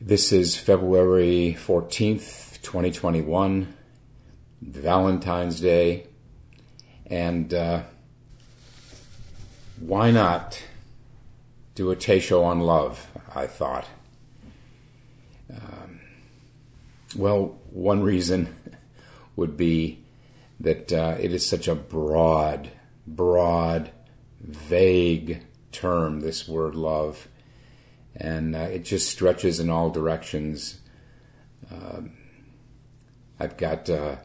This is February 14th, 2021, Valentine's Day, and uh, why not do a Teisho on love? I thought. Um, well, one reason would be that uh, it is such a broad, broad, vague term, this word love, and uh, it just stretches in all directions. Um, I've got uh,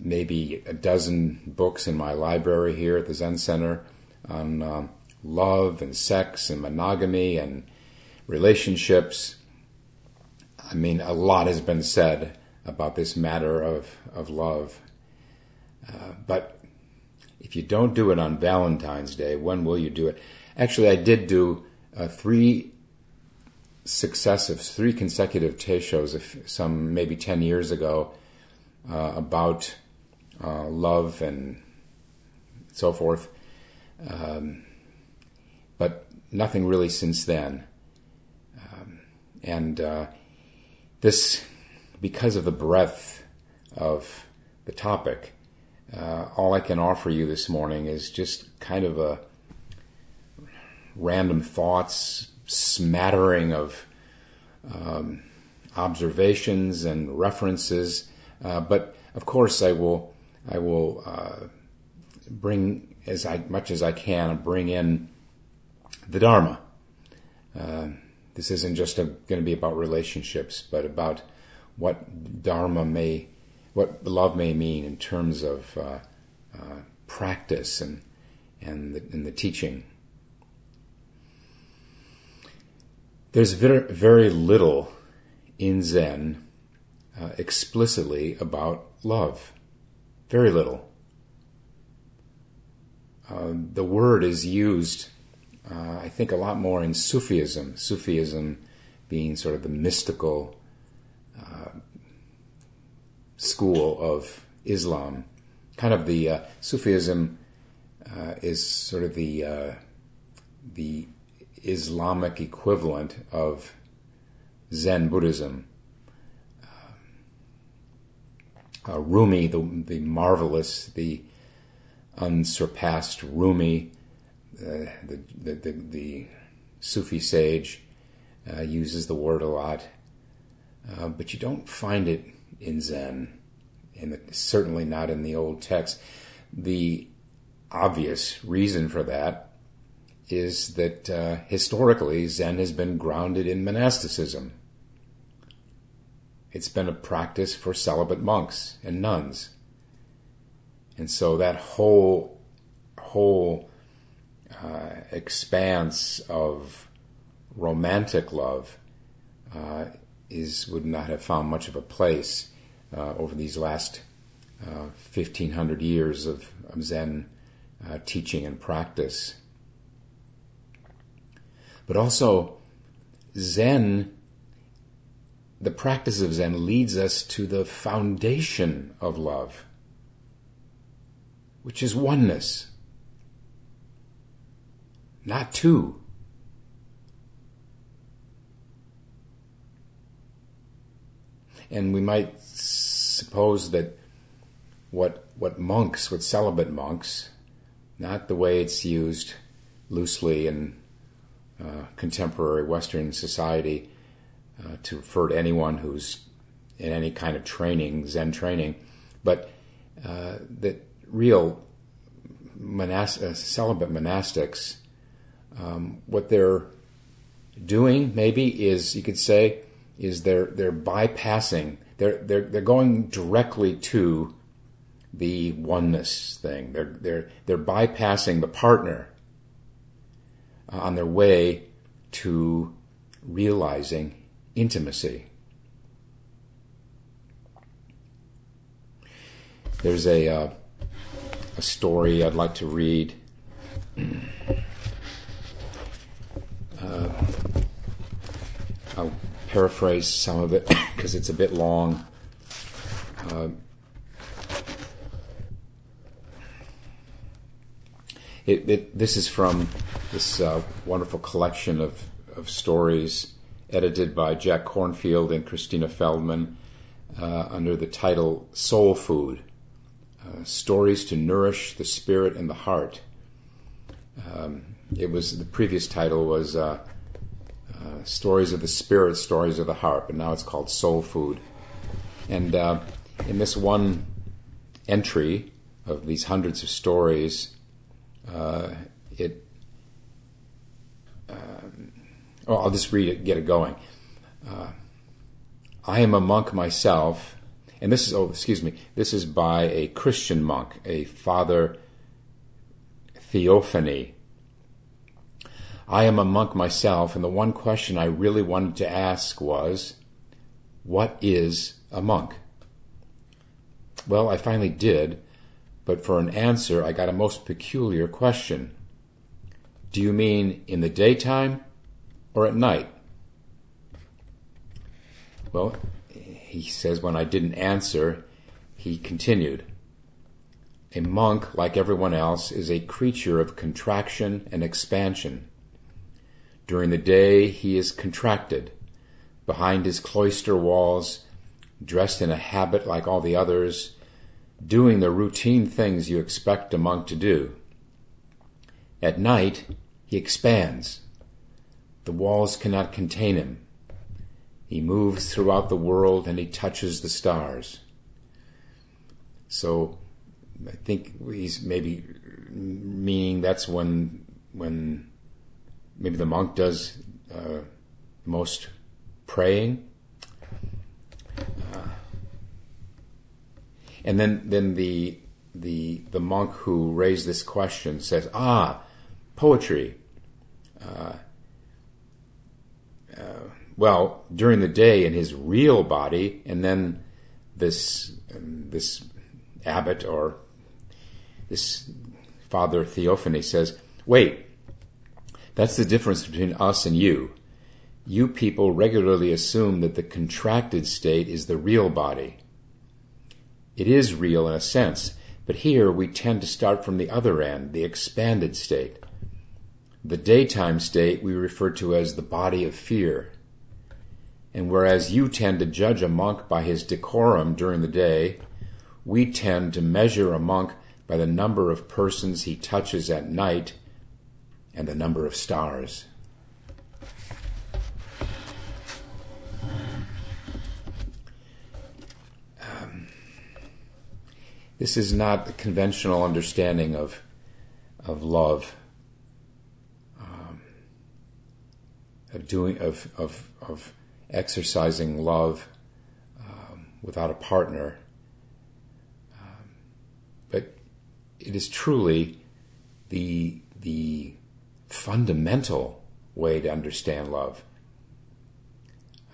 maybe a dozen books in my library here at the Zen Center on um, love and sex and monogamy and relationships. I mean, a lot has been said about this matter of, of love. Uh, but if you don't do it on Valentine's Day, when will you do it? Actually, I did do uh, three successive, three consecutive Teishos, some maybe 10 years ago, uh, about uh, love and so forth. Um, but nothing really since then. Um, and uh, this, because of the breadth of the topic, uh, all I can offer you this morning is just kind of a random thoughts, smattering of um, observations and references. Uh, but of course, I will I will uh, bring as I, much as I can bring in the Dharma. Uh, this isn't just going to be about relationships, but about what Dharma may, what love may mean in terms of uh, uh, practice and and the, and the teaching. There's very, very little in Zen uh, explicitly about love. Very little. Uh, the word is used uh, I think a lot more in Sufism. Sufism being sort of the mystical uh, school of Islam. Kind of the uh, Sufism uh, is sort of the the Islamic equivalent of Zen Buddhism. Uh, Rumi, the the marvelous, the unsurpassed Rumi uh, the, the, the, the, Sufi sage uh, uses the word a lot, uh, but you don't find it in Zen, and certainly not in the old text. The obvious reason for that is that uh, historically Zen has been grounded in monasticism. It's been a practice for celibate monks and nuns. And so that whole whole uh, expanse of romantic love uh, is would not have found much of a place uh, over these last 1500 uh, years of, of Zen uh, teaching and practice. But also, Zen, the practice of Zen leads us to the foundation of love, which is oneness not two. And we might suppose that what what monks, what celibate monks, not the way it's used loosely in uh, contemporary Western society uh, to refer to anyone who's in any kind of training, Zen training, but uh, that real uh, celibate monastics um, what they're doing, maybe, is you could say, is they're they're bypassing. They're they're they're going directly to the oneness thing. They're they're they're bypassing the partner on their way to realizing intimacy. There's a uh, a story I'd like to read. Uh, I'll paraphrase some of it because it's a bit long. Uh, it, it, this is from this uh, wonderful collection of, of stories, edited by Jack Kornfield and Christina Feldman uh, under the title Soul Food uh, Stories to Nourish the Spirit and the Heart. Um, it was the previous title was uh, uh, Stories of the Spirit, Stories of the Heart, but now it's called Soul Food. And uh, in this one entry of these hundreds of stories, uh, it. Um, oh, I'll just read it, get it going. Uh, I am a monk myself, and this is, oh, excuse me, this is by a Christian monk, a Father Theophane. I am a monk myself, and the one question I really wanted to ask was, What is a monk? Well, I finally did, but for an answer, I got a most peculiar question. Do you mean in the daytime or at night? Well, he says when I didn't answer, he continued. A monk, like everyone else, is a creature of contraction and expansion. During the day, he is contracted. Behind his cloister walls, dressed in a habit like all the others, doing the routine things you expect a monk to do. At night, he expands. The walls cannot contain him. He moves throughout the world and he touches the stars. So I think he's maybe meaning that's when when maybe the monk does uh, most praying. And then then the the the monk who raised this question says, "Ah, poetry." Uh, uh, well, during the day in his real body, and then this um, this abbot or this Father Theophane says, "Wait, that's the difference between us and you. You people regularly assume that the contracted state is the real body. It is real in a sense, but here we tend to start from the other end, the expanded state. The daytime state we refer to as the body of fear." And whereas you tend to judge a monk by his decorum during the day, we tend to measure a monk by the number of persons he touches at night and the number of stars. This is not the conventional understanding of, of love, um, of doing, of, of, of exercising love um, without a partner. Um, but it is truly the, the fundamental way to understand love.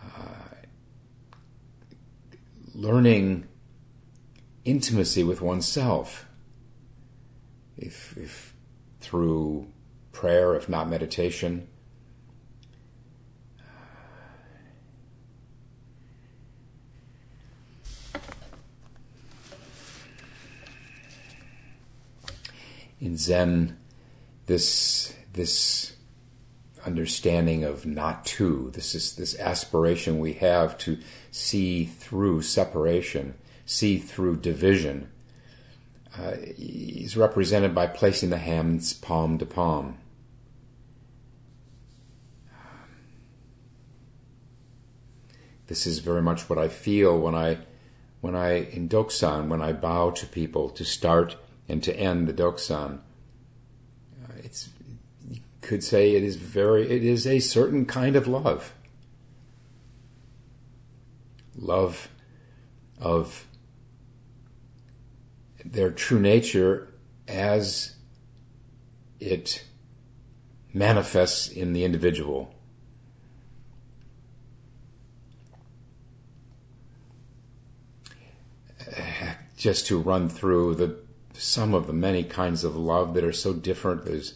Uh, learning intimacy with oneself, if, if through prayer, if not meditation, in Zen, this this understanding of not to, this is this aspiration we have to see through separation, see through division, uh, is represented by placing the hands palm to palm. This is very much what I feel when I, when I in Dokusan, when I bow to people to start and to end the Dokusan. Uh, it's you could say it is very it is a certain kind of love. Love of their true nature as it manifests in the individual. Just to run through the some of the many kinds of love that are so different. There's,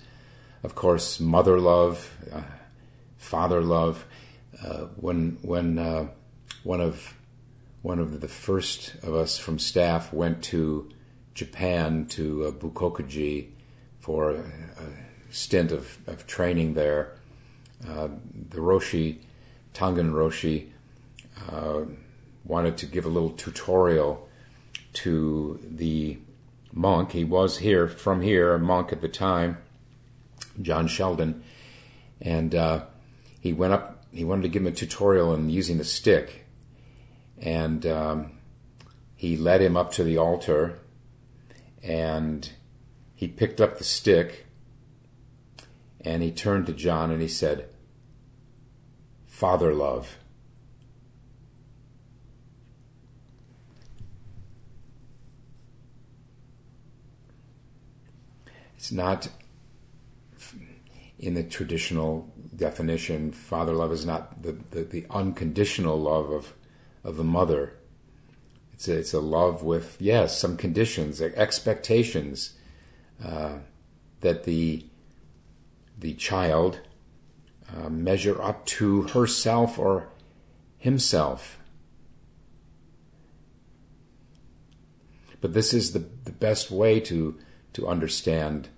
of course, mother love, uh, father love. Uh, when when uh, one of one of the first of us from staff went to Japan to uh, Bukkokuji for a, a stint of, of training there, uh, the Roshi Tangen Roshi uh, wanted to give a little tutorial to the monk. He was here, from here, a monk at the time, John Sheldon, and uh, he went up, he wanted to give him a tutorial in using the stick. And um, he led him up to the altar and he picked up the stick and he turned to John and he said, Father love. It's not in the traditional definition, father love is not the, the, the, unconditional love of, of the mother. It's a, it's a love with, yes, some conditions, expectations uh, that the, the child uh, measure up to herself or himself. But this is the, the best way to, to understand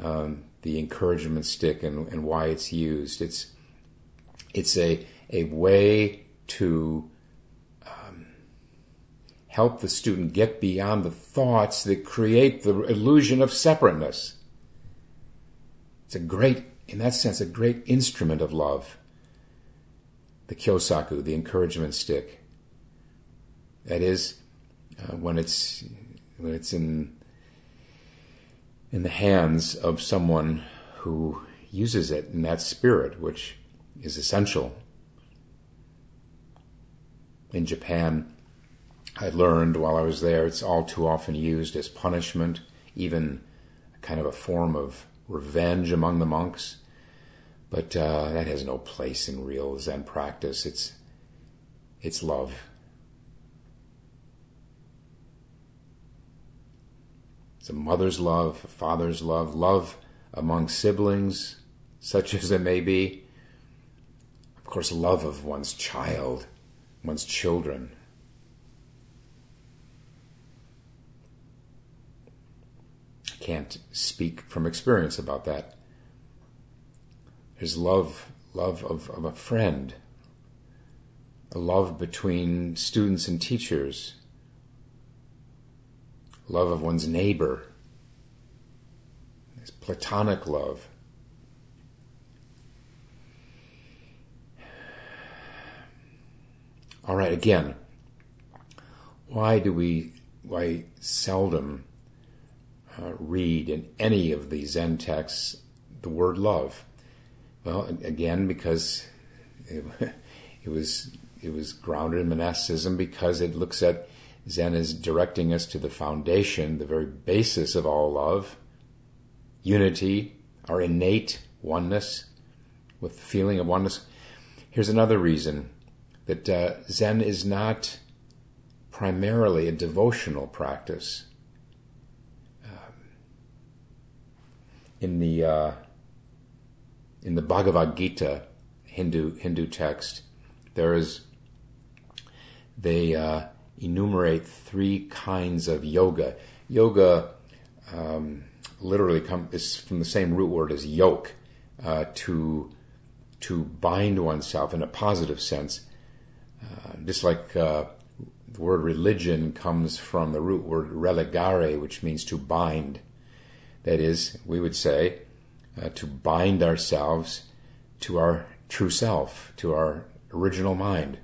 um, the encouragement stick and, and why it's used. It's it's a a way to help the student get beyond the thoughts that create the illusion of separateness. It's a great, in that sense, a great instrument of love. The kyosaku, the encouragement stick. That is, uh, when it's when it's in in the hands of someone who uses it in that spirit, which is essential. In Japan, I learned while I was there, it's all too often used as punishment, even kind of a form of revenge among the monks. But uh, that has no place in real Zen practice. It's it's love. It's a mother's love, a father's love, love among siblings, such as it may be. Of course, love of one's child, one's children. Can't speak from experience about that. There's love, love of, of a friend, a love between students and teachers love of one's neighbor, this platonic love. All right, again, why do we, why seldom uh, read in any of the Zen texts the word love? Well, again, because it, it was it was grounded in monasticism because it looks at Zen is directing us to the foundation, the very basis of all love, unity, our innate oneness with the feeling of oneness. Here's another reason that uh, Zen is not primarily a devotional practice. Um, in the uh, in the Bhagavad Gita, Hindu Hindu text, there is they uh, enumerate three kinds of yoga. Yoga um, literally come, is from the same root word as yoke, uh, to to bind oneself in a positive sense. Uh, just like uh, the word religion comes from the root word religare, which means to bind. That is, we would say, uh, to bind ourselves to our true self, to our original mind.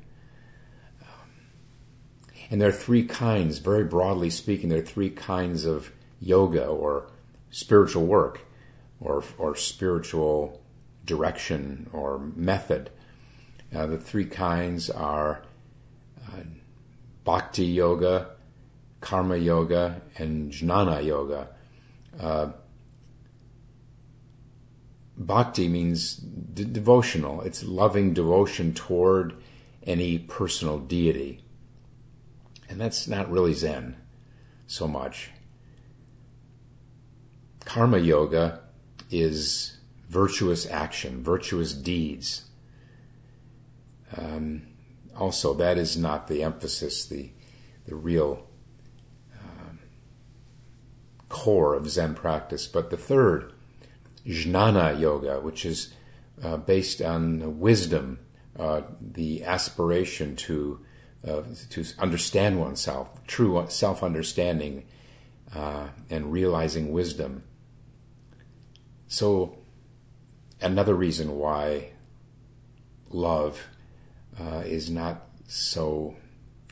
And there are three kinds, very broadly speaking, there are three kinds of yoga or spiritual work or, or spiritual direction or method. Uh, the three kinds are uh, bhakti yoga, karma yoga, and jnana yoga. Uh, bhakti means devotional, it's loving devotion toward any personal deity. And that's not really Zen so much. Karma yoga is virtuous action, virtuous deeds. Um, also, that is not the emphasis, the, the real core of Zen practice. But the third, jnana yoga, which is uh, based on wisdom, uh, the aspiration to uh, to understand oneself, true self understanding, uh, and realizing wisdom. So, another reason why love uh, is not so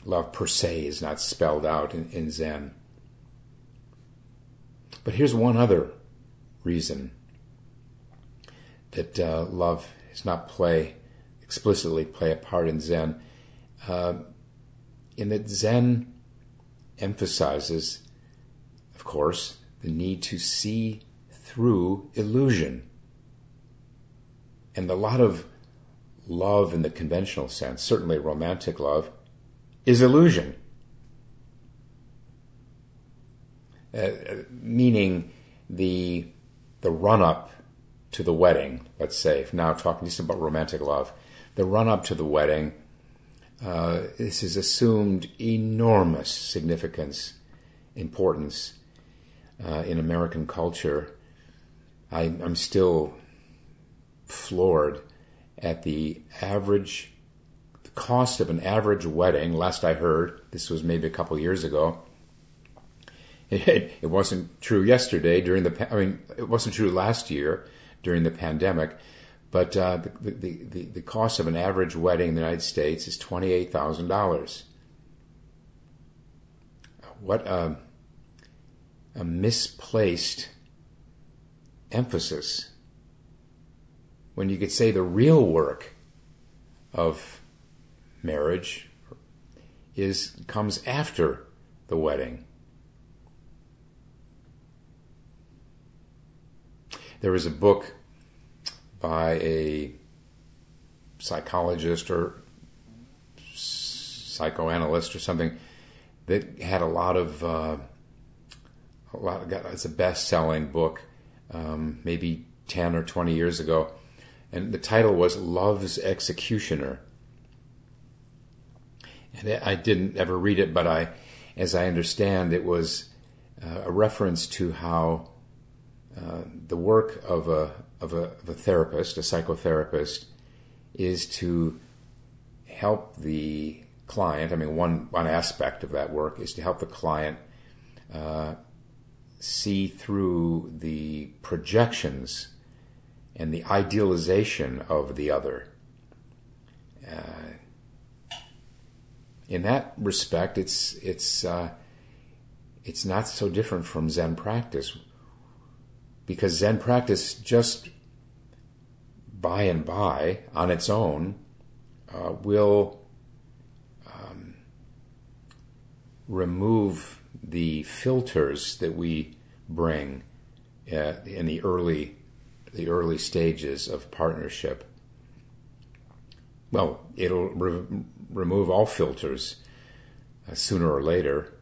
love per se is not spelled out in, in Zen. But here's one other reason that uh, love does not play explicitly play a part in Zen. Uh, in that Zen emphasizes, of course, the need to see through illusion. And a lot of love in the conventional sense, certainly romantic love, is illusion. Uh, meaning the the run up to the wedding, let's say, now talking just about romantic love, the run up to the wedding, uh, this is assumed enormous significance, importance uh, in American culture. I, I'm still floored at the average the cost of an average wedding. Last I heard, this was maybe a couple years ago. It, it wasn't true yesterday during the. I mean, it wasn't true last year during the pandemic. But uh, the, the, the, the, cost of an average wedding in the United States is $28,000. What a, a misplaced emphasis when you could say the real work of marriage is comes after the wedding. There was a book by a psychologist or psychoanalyst or something that had a lot of uh, a lot of, it's a best-selling book um, maybe 10 or 20 years ago. And the title was love's executioner. And i didn't ever read it but i as i understand it was uh, a reference to how uh, the work of a of a, of a therapist, a psychotherapist, is to help the client. I mean, one one aspect of that work is to help the client uh, see through the projections and the idealization of the other. Uh, in that respect, it's it's uh, it's not so different from Zen practice because Zen practice just by and by on its own uh, will um, remove the filters that we bring uh, in the early the early stages of partnership. Well, it'll re- remove all filters uh, sooner or later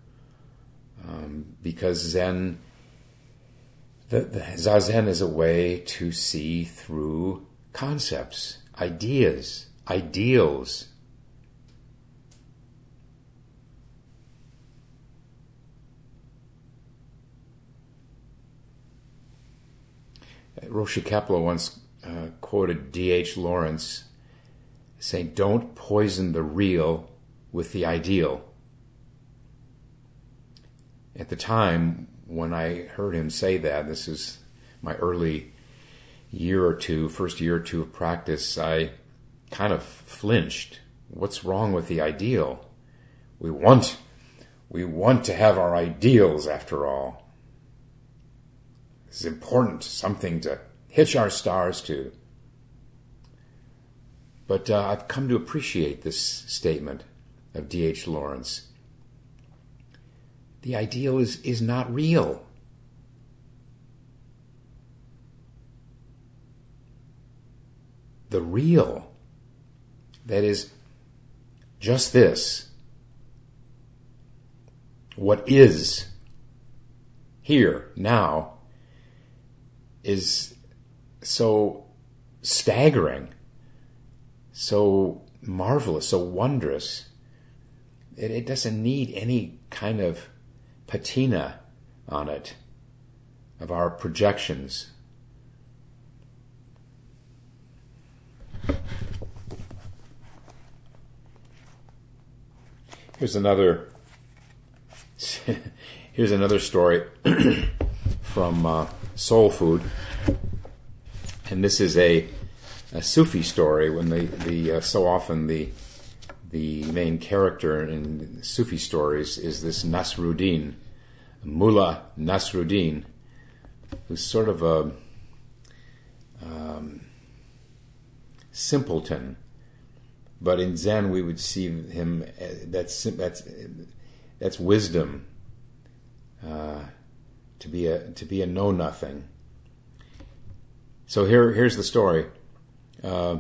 um, because Zen the, the Zazen is a way to see through concepts, ideas, ideals. Roshi Kapleau once uh, quoted D.H. Lawrence saying, Don't poison the real with the ideal. At the time, when I heard him say that, this is my early year or two, first year or two of practice, I kind of flinched. What's wrong with the ideal? We want, we want to have our ideals after all. It's important, something to hitch our stars to. But uh, I've come to appreciate this statement of D.H. Lawrence the ideal is, is not real. The real, that is just this, what is here, now, is so staggering, so marvelous, so wondrous. It, it doesn't need any kind of patina on it of our projections. Here's another. here's another story from uh, Soul Food, and this is a, a Sufi story. When the the uh, so often the the main character in Sufi stories is this Nasruddin, Mullah Nasruddin, who's sort of a um, simpleton but in Zen, we would see him. Uh, that's that's that's wisdom. Uh, to be a to be a know nothing. So here here's the story. Uh,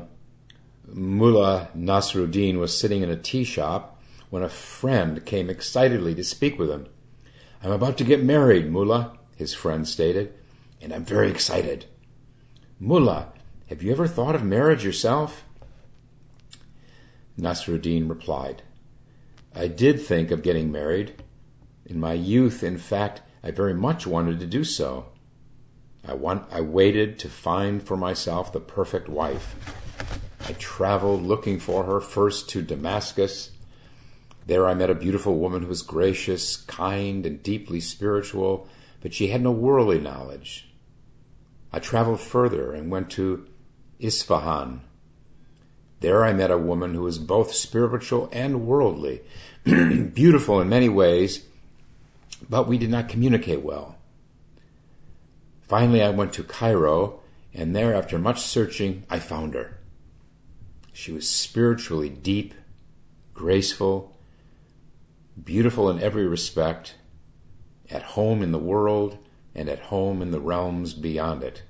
Mullah Nasruddin was sitting in a tea shop when a friend came excitedly to speak with him. I'm about to get married, Mullah, his friend stated, and I'm very excited. Mullah, have you ever thought of marriage yourself? Nasruddin replied, I did think of getting married. In my youth, in fact, I very much wanted to do so. I, want, I waited to find for myself the perfect wife. I traveled looking for her first to Damascus. There I met a beautiful woman who was gracious, kind, and deeply spiritual, but she had no worldly knowledge. I traveled further and went to Isfahan, there I met a woman who was both spiritual and worldly, beautiful in many ways, but we did not communicate well. Finally, I went to Cairo, and there, after much searching, I found her. She was spiritually deep, graceful, beautiful in every respect, at home in the world, and at home in the realms beyond it.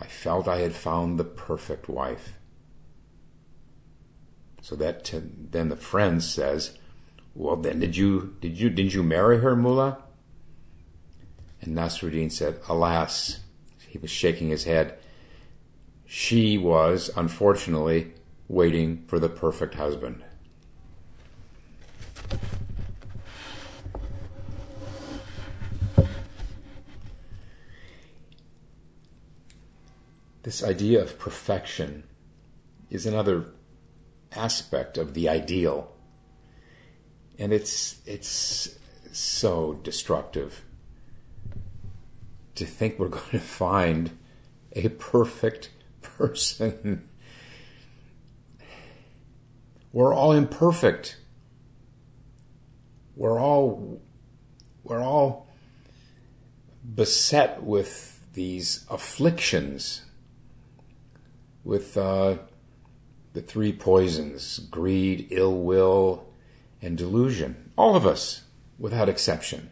I felt I had found the perfect wife. So that then the friend says, "Well, then did you did you did you marry her, Mullah?" And Nasruddin said, "Alas," he was shaking his head. She was unfortunately waiting for the perfect husband. This idea of perfection is another aspect of the ideal. And it's it's so destructive to think we're going to find a perfect person. We're all imperfect. We're all we're all beset with these afflictions, with uh, the three poisons greed, ill will, and delusion. All of us, without exception.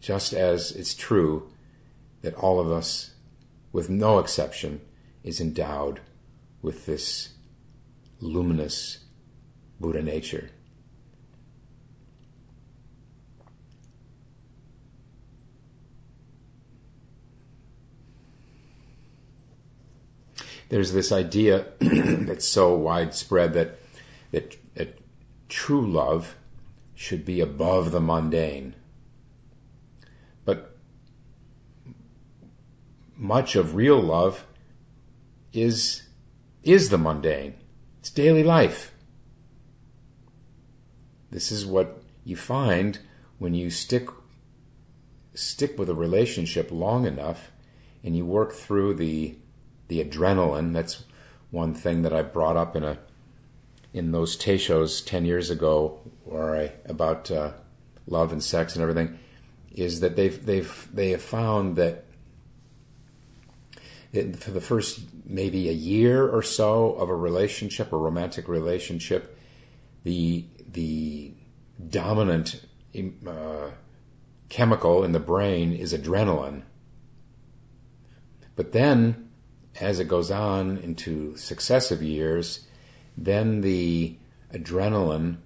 Just as it's true that all of us, with no exception, is endowed with this luminous Buddha nature. there's this idea that's so widespread that, that, that true love should be above the mundane. But much of real love is, is the mundane. It's daily life. This is what you find when you stick stick with a relationship long enough and you work through the the adrenaline. That's one thing that I brought up in a in those teishos ten years ago, where I about uh, love and sex and everything, is that they've they've they have found that for the first maybe a year or so of a relationship, a romantic relationship, the the dominant uh, chemical in the brain is adrenaline. But then as it goes on into successive years, then the adrenaline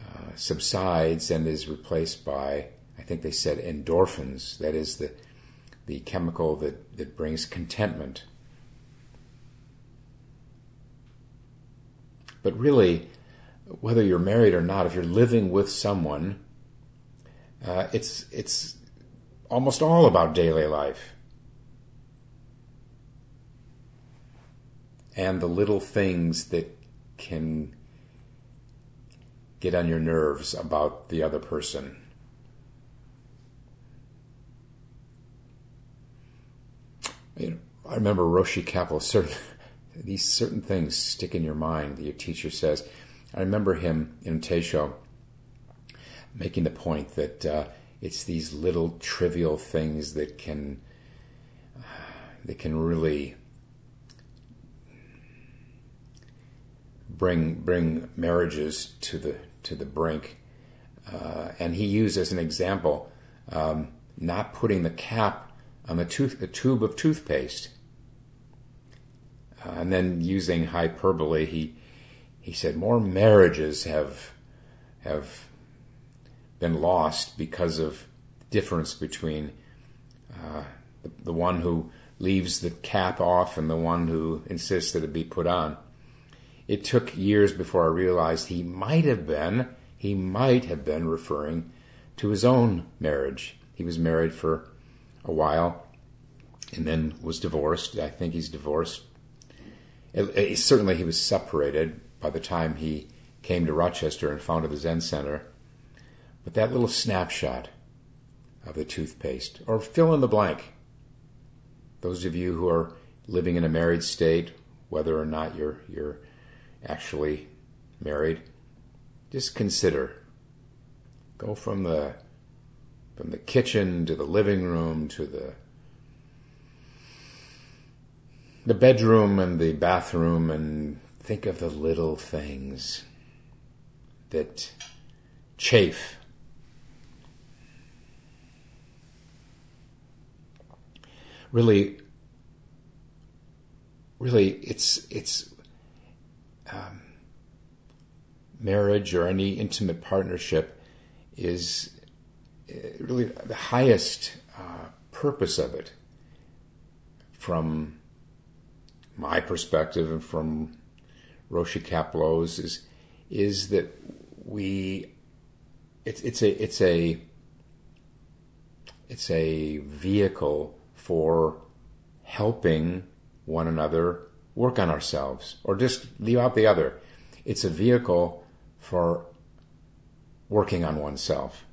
uh, subsides and is replaced by, I think they said endorphins, that is the, the chemical that, that brings contentment. But really, whether you're married or not, if you're living with someone, uh, it's, it's almost all about daily life. and the little things that can get on your nerves about the other person. You know, I remember Roshi Kapleau, certain, these certain things stick in your mind. That your teacher says, I remember him in Teisho making the point that uh, it's these little trivial things that can uh, that can really bring bring marriages to the to the brink. Uh, and he used as an example um, not putting the cap on the tooth the tube of toothpaste, uh, and then using hyperbole. He he said more marriages have have been lost because of difference between uh, the, the one who leaves the cap off and the one who insists that it be put on. It took years before I realized he might have been, he might have been referring to his own marriage. He was married for a while and then was divorced. I think he's divorced. It, it, certainly, he was separated by the time he came to Rochester and founded the Zen Center. But that little snapshot of the toothpaste, or fill in the blank. Those of you who are living in a married state, whether or not you're you're actually married, just consider. Go from the from the kitchen to the living room to the the bedroom and the bathroom and think of the little things that chafe. Really really it's it's um, marriage or any intimate partnership is really the highest uh, purpose of it from my perspective and from Roshi Kapleau's is is that we it's it's a it's a it's a vehicle for helping one another work on ourselves or just leave out the other. It's a vehicle for working on oneself.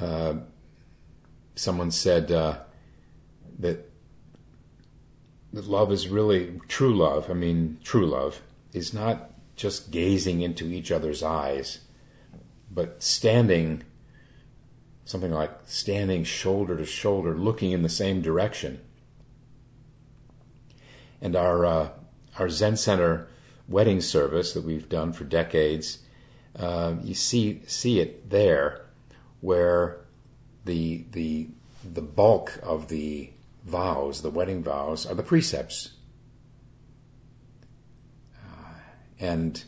Uh, someone said uh, that that love is really true love. I mean, true love is not just gazing into each other's eyes, but standing, something like standing shoulder to shoulder, looking in the same direction. And our uh, our Zen Center wedding service that we've done for decades, uh, you see see it there, where the the the bulk of the vows, the wedding vows, are the precepts. Uh, and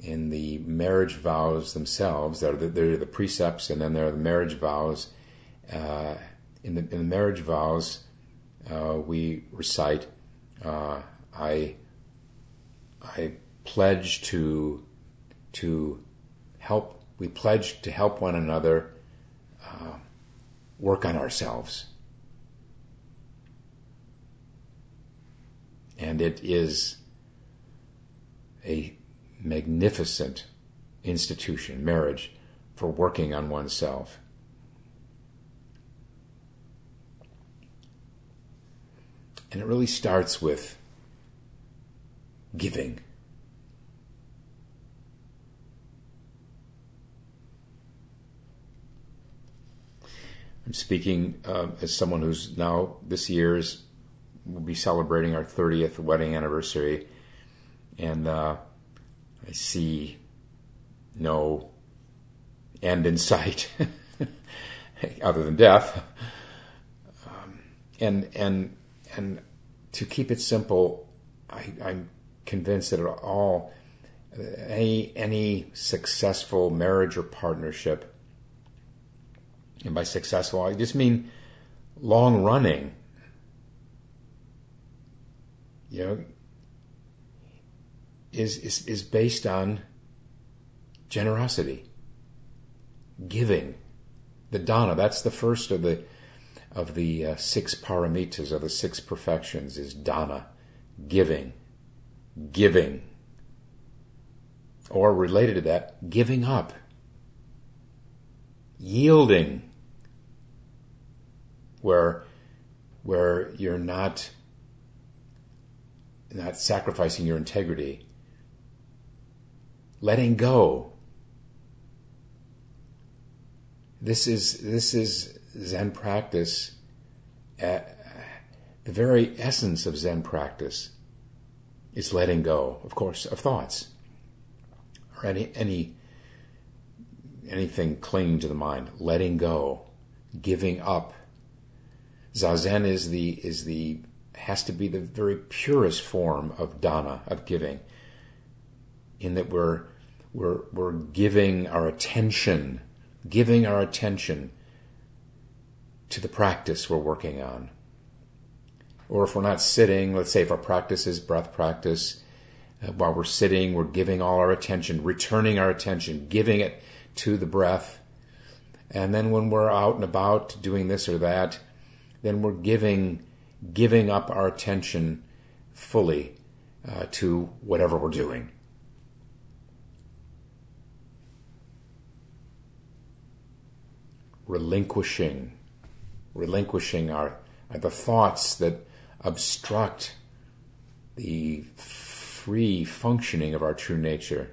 in the marriage vows themselves, there are the, are the precepts, and then there are the marriage vows. Uh, in, the, in the marriage vows, uh, we recite, uh, "I, I pledge to, to help. We pledge to help one another uh, work on ourselves." And it is a magnificent institution, marriage, for working on oneself. And it really starts with giving. I'm speaking uh, as someone who's now this year's we'll be celebrating our 30th wedding anniversary, and uh, I see no end in sight other than death. Um, and and and to keep it simple, I, I'm convinced that all any any successful marriage or partnership, and by successful I just mean long running. You know, is, is, is based on generosity, giving. The dana, that's the first of the of the uh, six paramitas, of the six perfections, is dana, giving, giving. Or related to that, giving up, yielding, where, where you're not, not sacrificing your integrity, letting go. This is, this is Zen practice, at the very essence of Zen practice is letting go, of course, of thoughts or any any anything clinging to the mind, letting go, giving up. Zazen is the is the has to be the very purest form of dana, of giving, in that we're we're we're giving our attention, giving our attention to the practice we're working on. Or if we're not sitting, let's say if our practice is breath practice, uh, while we're sitting, we're giving all our attention, returning our attention, giving it to the breath. And then when we're out and about doing this or that, then we're giving giving up our attention fully uh, to whatever we're doing. Relinquishing relinquishing our the thoughts that obstruct the free functioning of our true nature.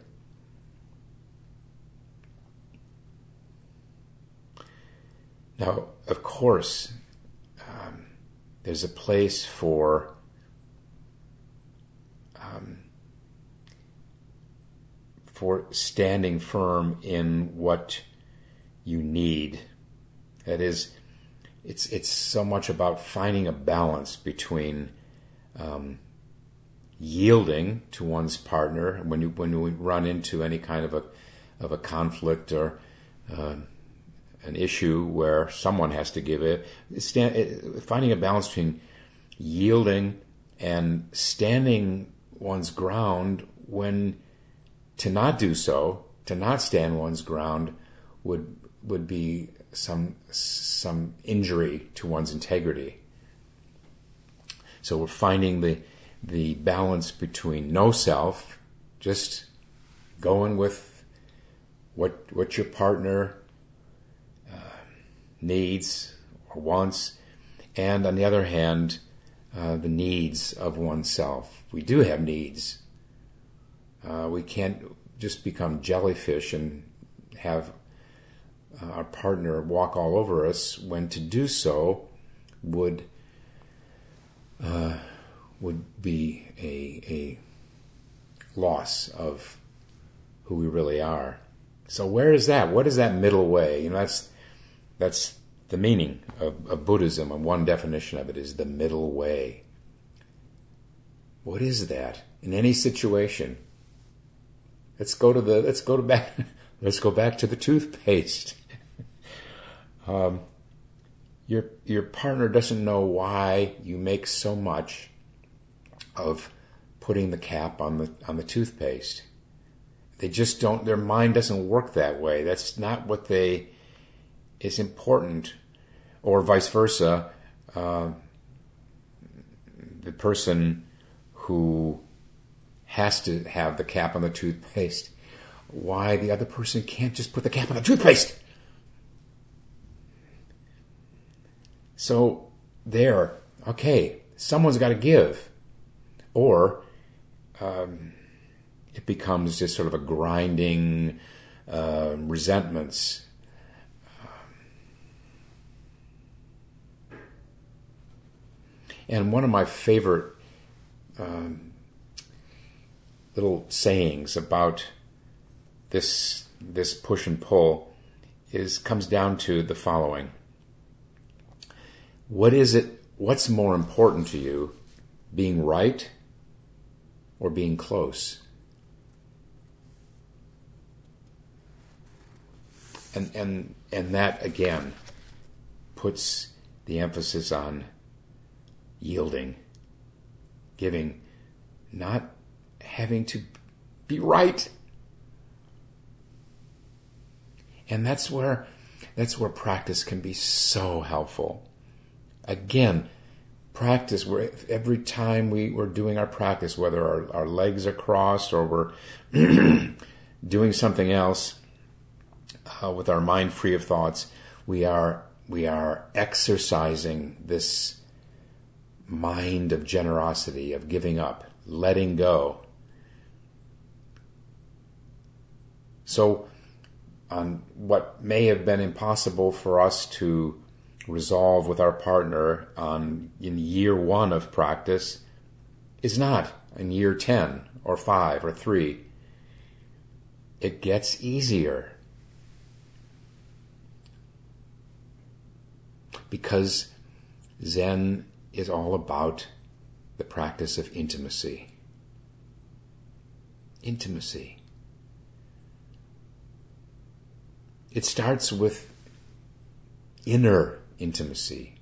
Now, of course, there's a place for um, for standing firm in what you need. That is, it's it's so much about finding a balance between um, yielding to one's partner when you when you run into any kind of a of a conflict or uh, an issue where someone has to give it, stand, finding a balance between yielding and standing one's ground when to not do so, to not stand one's ground would would be some some injury to one's integrity. So we're finding the the balance between no self, just going with what what your partner needs or wants, and on the other hand, uh, the needs of oneself. We do have needs. Uh, we can't just become jellyfish and have uh, our partner walk all over us when to do so would uh, would be a, a loss of who we really are. So where is that? What is that middle way? You know, that's that's the meaning of, of Buddhism, and one definition of it is the middle way. What is that in any situation? Let's go to the let's go to back let's go back to the toothpaste. Um, your your partner doesn't know why you make so much of putting the cap on the on the toothpaste. They just don't. Their mind doesn't work that way. That's not what they is important, or vice versa. Uh, the person who has to have the cap on the toothpaste, why the other person can't just put the cap on the toothpaste? So there, okay, someone's got to give, or um, it becomes just sort of a grinding uh, resentments. And one of my favorite um, little sayings about this this push and pull is comes down to the following what is it, what's more important to you, being right or being close? And, and, and that again puts the emphasis on yielding, giving, not having to be right. And that's where that's where practice can be so helpful again, practice. Where every time we, we're doing our practice, whether our, our legs are crossed or we're doing something else uh, with our mind free of thoughts, we are we are exercising this mind of generosity, of giving up, letting go. So, on what may have been impossible for us to resolve with our partner on in year one of practice is not in year 10 or 5 or 3. It gets easier. Because Zen is all about the practice of intimacy. Intimacy. It starts with inner intimacy.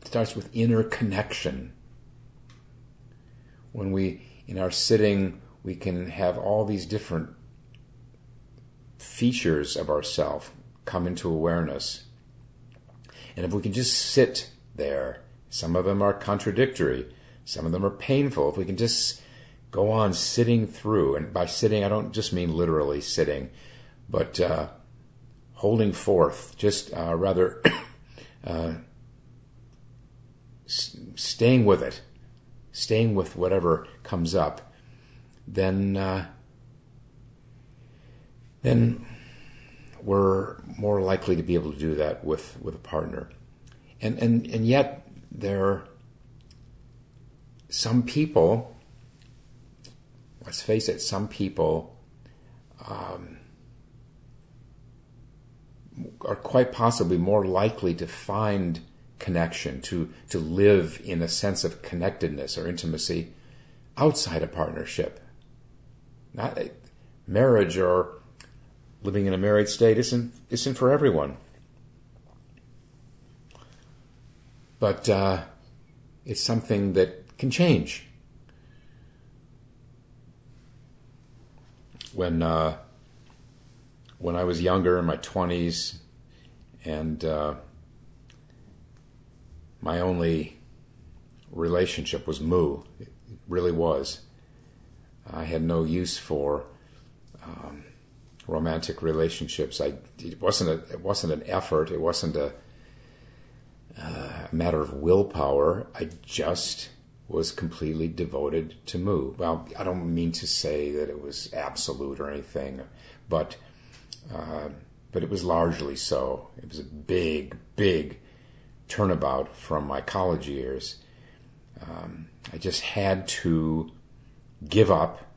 It starts with inner connection. When we, in our sitting, we can have all these different features of ourself come into awareness. And if we can just sit there, some of them are contradictory, some of them are painful. If we can just go on sitting through, and by sitting, I don't just mean literally sitting, but uh, holding forth, just uh, rather uh, s- staying with it, staying with whatever comes up, then uh, then we're more likely to be able to do that with, with a partner. And, and, and yet, there are some people, let's face it, some people um, are quite possibly more likely to find connection, to, to live in a sense of connectedness or intimacy outside a partnership. Not marriage or living in a married state isn't isn't for everyone. But uh, it's something that can change. When uh, when I was younger, in my twenties, and uh, my only relationship was Mu. It really was. I had no use for um, romantic relationships. I it wasn't a, it wasn't an effort. It wasn't a, uh, matter of willpower. I just was completely devoted to Mu. Well, I don't mean to say that it was absolute or anything, but uh, but it was largely so. It was a big, big turnabout from my college years. Um, I just had to give up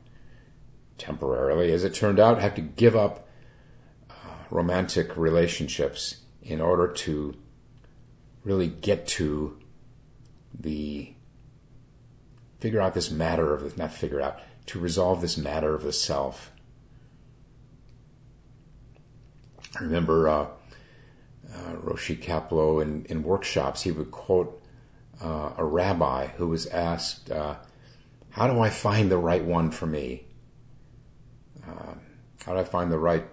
temporarily, as it turned out, had to give up uh, romantic relationships in order to really get to the figure out this matter of the, not figure out to resolve this matter of the self. I remember uh, uh, Roshi Kapleau in, in workshops, he would quote uh, a rabbi who was asked, uh, How do I find the right one for me? Uh, how do I find the right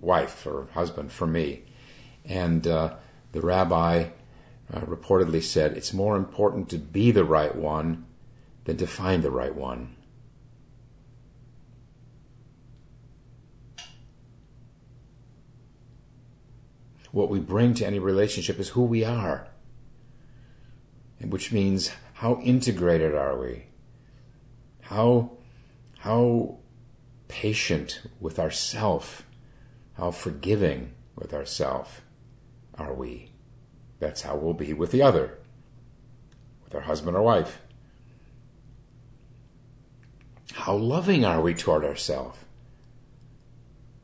wife or husband for me? And uh, the rabbi uh, reportedly said, It's more important to be the right one than to find the right one. What we bring to any relationship is who we are, which means how integrated are we? How, how patient with ourself, how forgiving with ourself are we. That's how we'll be with the other, with our husband or wife. How loving are we toward ourselves?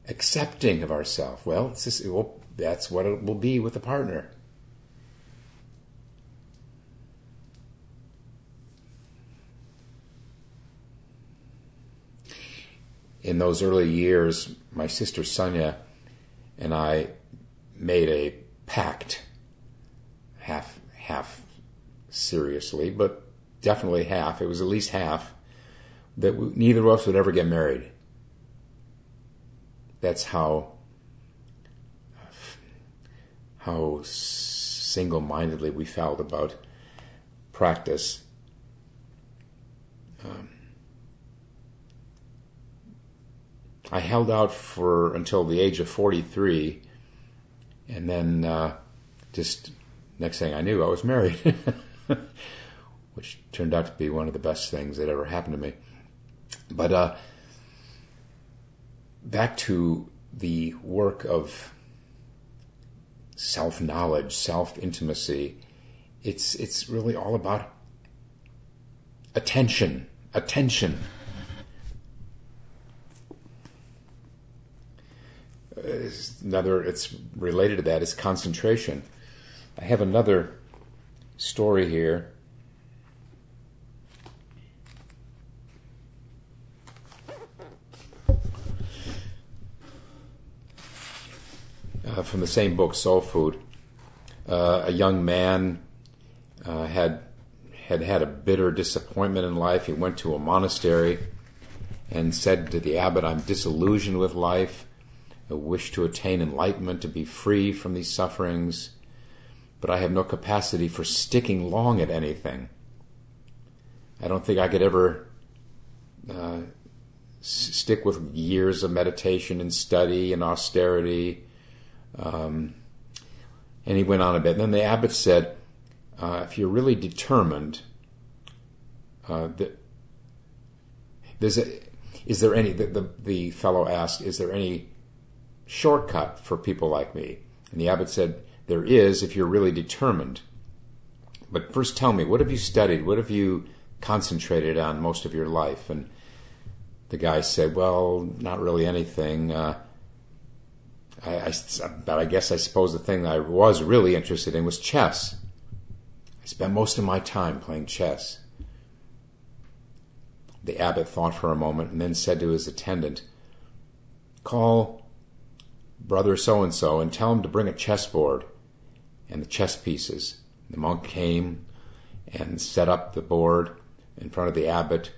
Accepting of ourselves. Well, well, that's what it will be with a partner. In those early years, my sister Sonia and I made a pact, half half seriously, but definitely half. It was at least half that we, neither of us would ever get married. That's how how single mindedly we felt about practice. Um, I held out for until the age of 43, and then uh, just next thing I knew, I was married, which turned out to be one of the best things that ever happened to me. But uh, back to the work of self knowledge, self intimacy. It's it's really all about attention, attention. Another, it's related to that is concentration. I have another story here. Uh, from the same book, Soul Food. Uh, a young man uh, had had had a bitter disappointment in life. He went to a monastery and said to the abbot, "I'm disillusioned with life a wish to attain enlightenment, to be free from these sufferings, but I have no capacity for sticking long at anything. I don't think I could ever uh, stick with years of meditation and study and austerity. Um, and he went on a bit. And then the abbot said, uh, if you're really determined, uh, that there's a, is there any, the, the, the fellow asked, is there any shortcut for people like me? And the abbot said, There is if you're really determined. But first tell me, what have you studied? What have you concentrated on most of your life? And the guy said, Well, not really anything. Uh, I, I, but I guess I suppose the thing I was really interested in was chess. I spent most of my time playing chess. The abbot thought for a moment and then said to his attendant, Call brother so and so and tell him to bring a chessboard and the chess pieces. The monk came and set up the board in front of the abbot,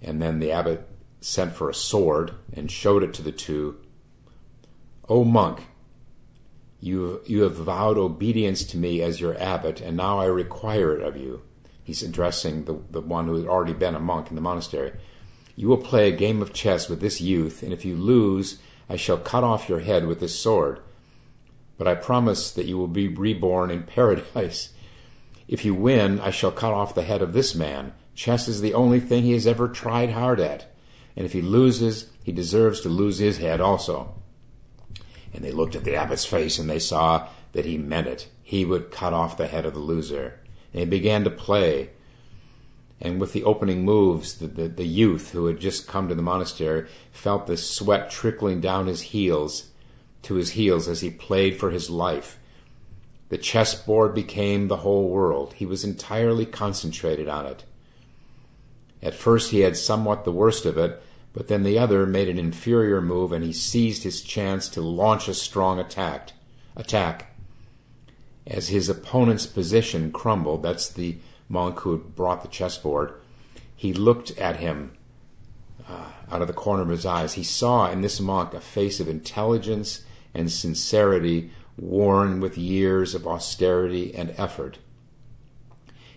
and then the abbot sent for a sword and showed it to the two. O monk, you, you have vowed obedience to me as your abbot, and now I require it of you. He's addressing the, the one who had already been a monk in the monastery. You will play a game of chess with this youth, and if you lose, I shall cut off your head with this sword. But I promise that you will be reborn in paradise. If you win, I shall cut off the head of this man. Chess is the only thing he has ever tried hard at. And if he loses, he deserves to lose his head also. And they looked at the abbot's face and they saw that he meant it. He would cut off the head of the loser. And he began to play and with the opening moves, the, the, the, youth who had just come to the monastery felt the sweat trickling down his heels to his heels as he played for his life. The chessboard became the whole world. He was entirely concentrated on it. At first he had somewhat the worst of it, but then the other made an inferior move and he seized his chance to launch a strong attack. Attack. As his opponent's position crumbled, that's the monk who had brought the chessboard, he looked at him uh, out of the corner of his eyes. He saw in this monk a face of intelligence and sincerity worn with years of austerity and effort.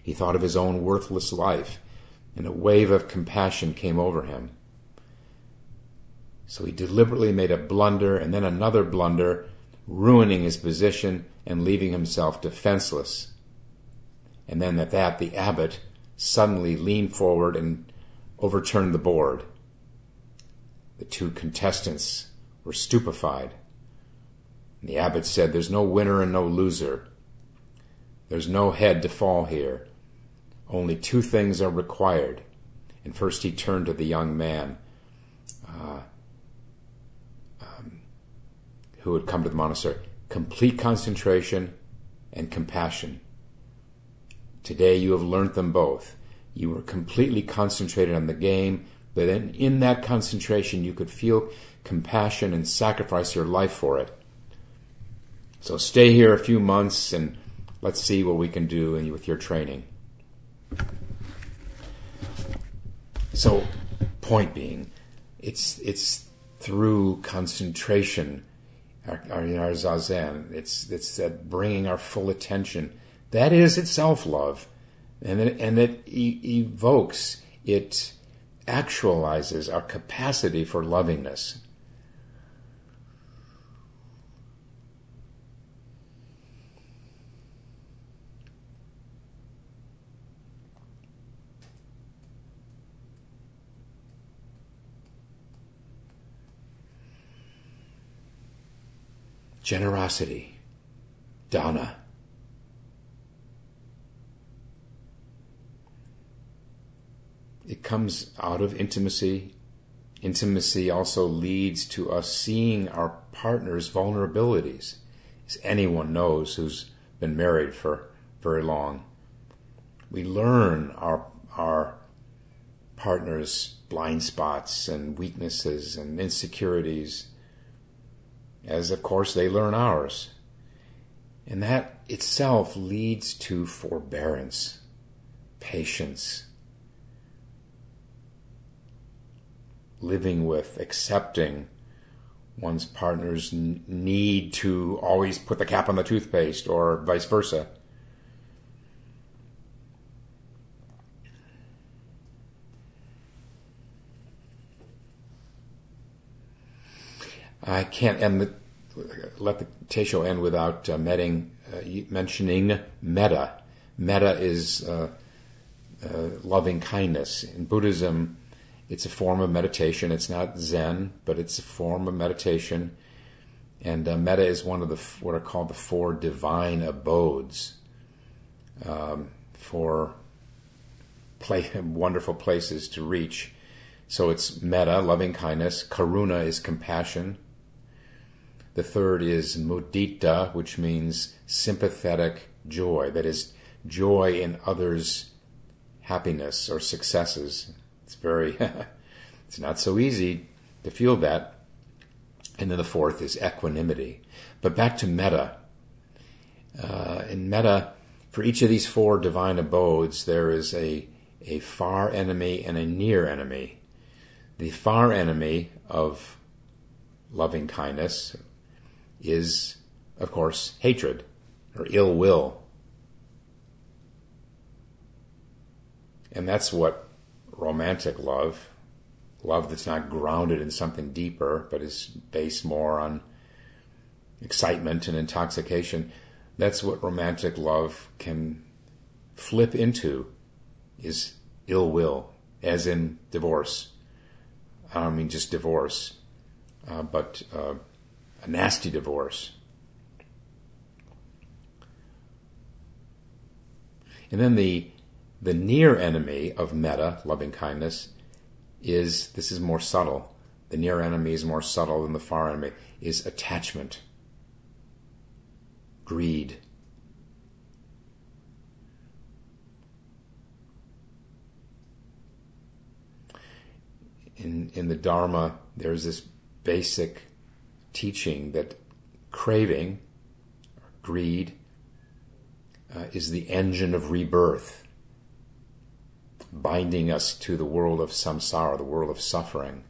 He thought of his own worthless life, and a wave of compassion came over him. So he deliberately made a blunder and then another blunder, ruining his position and leaving himself defenseless. And then at that, the abbot suddenly leaned forward and overturned the board. The two contestants were stupefied. And the abbot said, There's no winner and no loser. There's no head to fall here. Only two things are required. And first he turned to the young man uh, um, who had come to the monastery complete concentration and compassion. Today you have learnt them both. You were completely concentrated on the game, but in, in that concentration you could feel compassion and sacrifice your life for it. So stay here a few months and let's see what we can do with your training. So, point being, it's it's through concentration our, our zazen. It's it's that bringing our full attention. That is itself love, and it, and it e- evokes, it actualizes our capacity for lovingness. generosity, dana. It comes out of intimacy. Intimacy also leads to us seeing our partner's vulnerabilities, as anyone knows who's been married for very long. We learn our, our partner's blind spots and weaknesses and insecurities as of course they learn ours. And that itself leads to forbearance, patience, living with, accepting one's partner's need to always put the cap on the toothpaste or vice versa. I can't end the, let the Teisho end without uh, meting, uh, mentioning metta. Metta is uh, uh, loving kindness. In Buddhism, it's a form of meditation. It's not Zen, but it's a form of meditation. And uh, metta is one of the what are called the four divine abodes, um, for play, wonderful places to reach. So it's metta, loving kindness. Karuna is compassion. The third is mudita, which means sympathetic joy, that is, joy in others' happiness or successes. It's very, it's not so easy to feel that. And then the fourth is equanimity. But back to metta. Uh, in metta, for each of these four divine abodes, there is a, a far enemy and a near enemy. The far enemy of loving kindness, is, of course, hatred or ill will. And that's what romantic love, love that's not grounded in something deeper, but is based more on excitement and intoxication, that's what romantic love can flip into is ill will, as in divorce. I don't mean just divorce, uh, but uh, a nasty divorce. And then the the near enemy of metta, loving kindness, is this is more subtle. The near enemy is more subtle than the far enemy, is attachment, greed. In in the Dharma, there's this basic teaching that craving, greed, uh, is the engine of rebirth, binding us to the world of samsara, the world of suffering.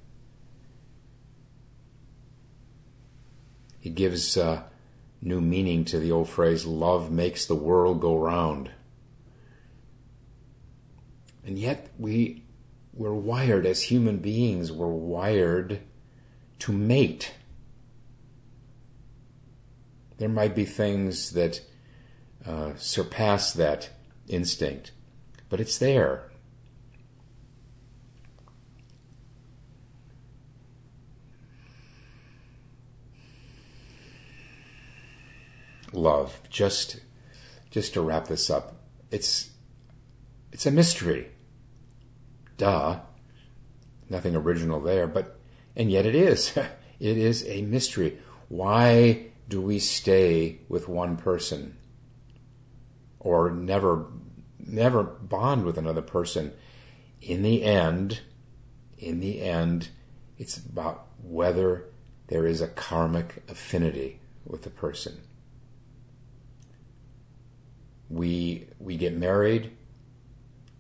It gives uh, new meaning to the old phrase, love makes the world go round. And yet we, we're wired as human beings, we're wired to mate. There might be things that uh, surpass that instinct, but it's there. Love, just just to wrap this up, it's it's a mystery. Duh. Nothing original there, but and yet it is. it is a mystery. Why do we stay with one person or never never bond with another person in the end in the end it's about whether there is a karmic affinity with the person we we get married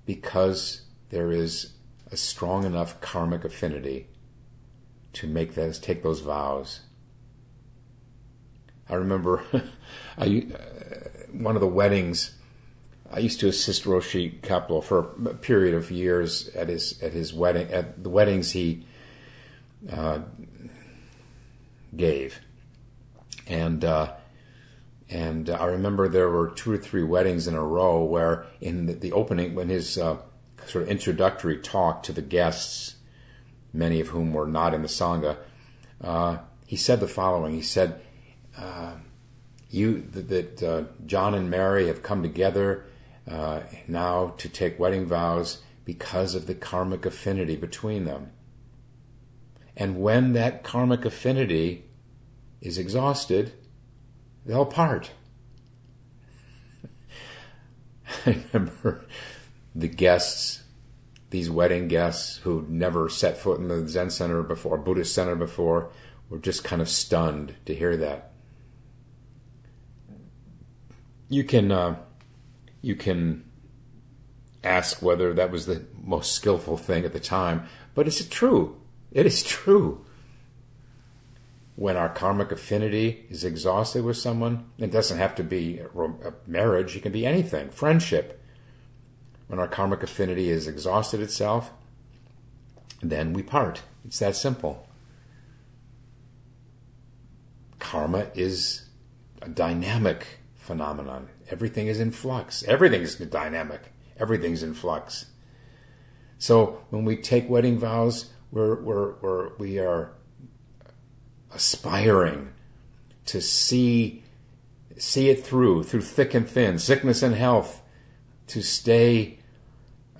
because there is a strong enough karmic affinity to make those take those vows I remember I, uh, one of the weddings. I used to assist Roshi Kapleau for a period of years at his at his wedding at the weddings he uh, gave, and uh, and I remember there were two or three weddings in a row where in the, opening when his uh, sort of introductory talk to the guests, many of whom were not in the sangha, uh, he said the following. He said, uh, "You that uh, John and Mary have come together uh, now to take wedding vows because of the karmic affinity between them." And when that karmic affinity is exhausted, they'll part. I remember the guests, these wedding guests who'd never set foot in the Zen center before, Buddhist center before, were just kind of stunned to hear that. You can uh, you can ask whether that was the most skillful thing at the time, but is it true? It is true. When our karmic affinity is exhausted with someone, it doesn't have to be a marriage, it can be anything, friendship. When our karmic affinity has exhausted itself, then we part. It's that simple. Karma is a dynamic phenomenon. Everything is in flux. Everything is dynamic. Everything's in flux. So when we take wedding vows, we're, we're, we're, we are aspiring to see, see it through, through thick and thin, sickness and health, to stay,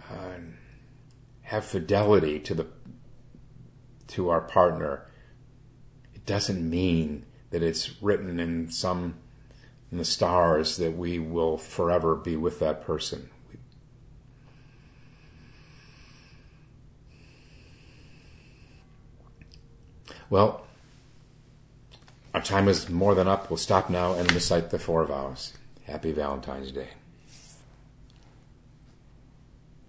uh, have fidelity to the, to our partner. It doesn't mean that it's written in some, in the stars that we will forever be with that person. Well, our time is more than up. We'll stop now and recite the four vows. Happy Valentine's Day.